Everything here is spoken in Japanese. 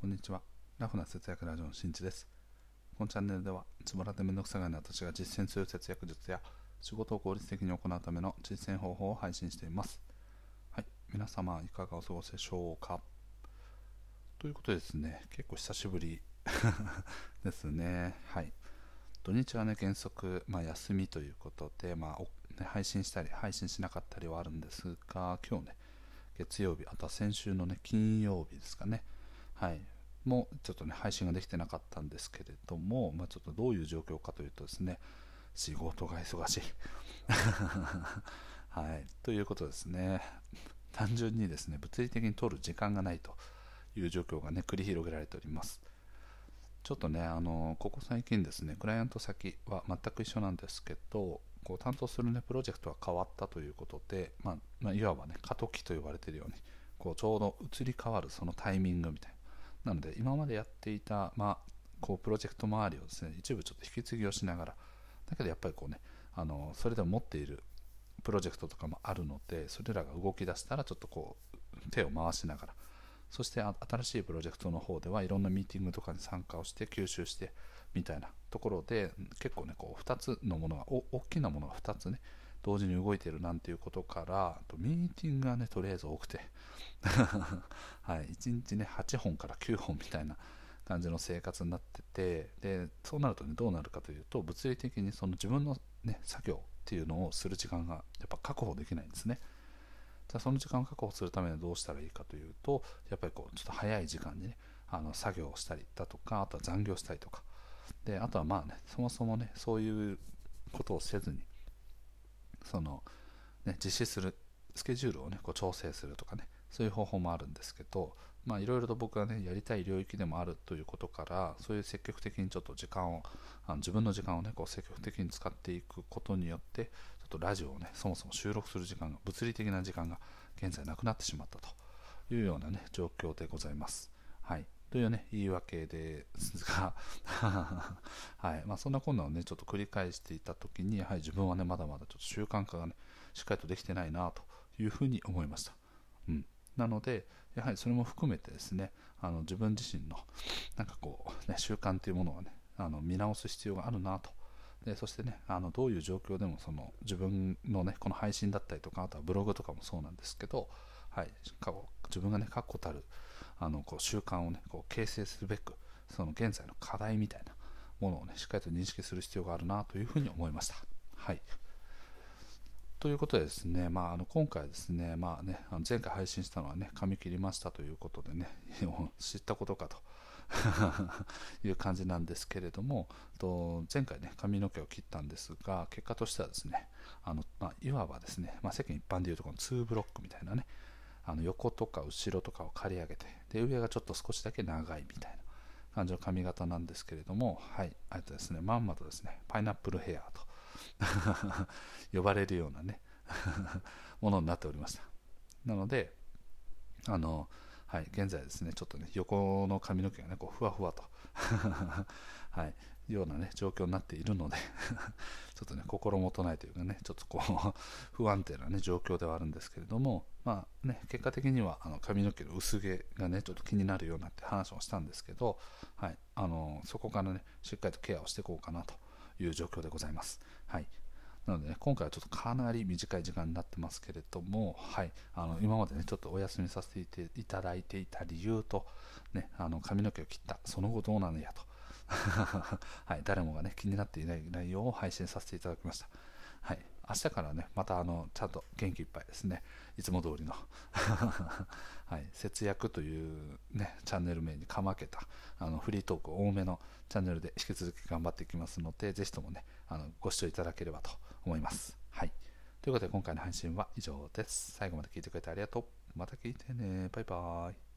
こんにちは。ラフな節約ラジオのしんちです。このチャンネルでは、つぼらでめんどくさがいの私が実践する節約術や、仕事を効率的に行うための実践方法を配信しています。はい。皆様、いかがお過ごしでしょうか？ということでですね、結構久しぶり ですね。はい。土日はね、原則、まあ、休みということで、まあね、配信したり、配信しなかったりはあるんですが、今日ね、月曜日、あとは先週のね、金曜日ですかね。はい。もうちょっとね、配信ができてなかったんですけれども、まあ、ちょっとどういう状況かというとですね、仕事が忙しい。はい。ということですね。単純にですね、物理的に取る時間がないという状況がね、繰り広げられております。ちょっとね、あの、ここ最近ですね、クライアント先は全く一緒なんですけど、こう担当するね、プロジェクトが変わったということで、まあ、まあ、いわばね、過渡期と呼ばれているように、こうちょうど移り変わるそのタイミングみたいな。なので今までやっていた、まあ、こうプロジェクト周りをですね一部ちょっと引き継ぎをしながらだけどやっぱりこうねあのそれでも持っているプロジェクトとかもあるのでそれらが動き出したらちょっとこう手を回しながらそして新しいプロジェクトの方ではいろんなミーティングとかに参加をして吸収してみたいなところで結構ねこう2つのものが大きなものが2つね同時に動いてるなんていうことからとミーティングがねとりあえず多くて。はい、1日ね8本から9本みたいな感じの生活になっててでそうなるとねどうなるかというと物理的にその自分の、ね、作業っていうのをする時間がやっぱ確保できないんですね。じゃその時間を確保するためにはどうしたらいいかというとやっぱりこうちょっと早い時間にねあの作業をしたりだとかあとは残業したりとか。であとはまあねそもそもねそういうことをせずにその、ね、実施するスケジュールをねこう調整するとかねそういう方法もあるんですけどまあいろいろと僕がねやりたい領域でもあるということからそういう積極的にちょっと時間をあの自分の時間をねこう積極的に使っていくことによってちょっとラジオをねそもそも収録する時間が物理的な時間が現在なくなってしまったというようなね状況でございます。はい。というね言い訳ですが はい。まあ、そんなこんなをねちょっと繰り返していた時にやはり自分はねまだまだちょっと習慣化がねしっかりとできてないなというふうに思いました、うん、なのでやはりそれも含めてですねあの自分自身のなんかこう、ね、習慣というものをねあの見直す必要があるなと。でそしてねあのどういう状況でもその自分のねこの配信だったりとかあとはブログとかもそうなんですけど、はい、自分がね確固たるあのこう習慣をねこう形成するべくその現在の課題みたいなものをねしっかりと認識する必要があるなというふうに思いました。はいということでですね、まあ、あの今回ですね、まあね、あの前回配信したのはね、髪切りましたということでね、知ったことかと いう感じなんですけれども、と前回ね、髪の毛を切ったんですが、結果としてはですね、あのまあ、いわばですね、まあ、世間一般でいうとこの2ブロックみたいなね、あの横とか後ろとかを刈り上げてで上がちょっと少しだけ長いみたいな感じの髪型なんですけれどもはい。あとですねまんまとですねパイナップルヘアと 呼ばれるようなね ものになっておりました。なのであのはい。現在ですねちょっとね横の髪の毛がねこうふわふわと。はい。ようなね状況になっているので ちょっとね心もとないというかねちょっとこう 不安定なね状況ではあるんですけれどもまあね結果的にはあの髪の毛の薄毛がねちょっと気になるようなって話をしたんですけどはいあのそこからねしっかりとケアをしていこうかなという状況でございます。はい。なのでね、今回はちょっとかなり短い時間になってますけれども、はい、あの今までね、ちょっとお休みさせていただいていた理由と、ね、あの髪の毛を切った、その後どうなのやとはい、誰もがね、気になっていない内容を配信させていただきました。はい、明日からね、またあの、ちゃんと元気いっぱいですね、いつも通りの はい、節約というね、チャンネル名にかまけた、あの、フリートーク多めのチャンネルで引き続き頑張っていきますので、ぜひともね、あの、ご視聴いただければと思います。はい。ということで、今回の配信は以上です。最後まで聞いてくれてありがとう。また聞いてね。バイバーイ。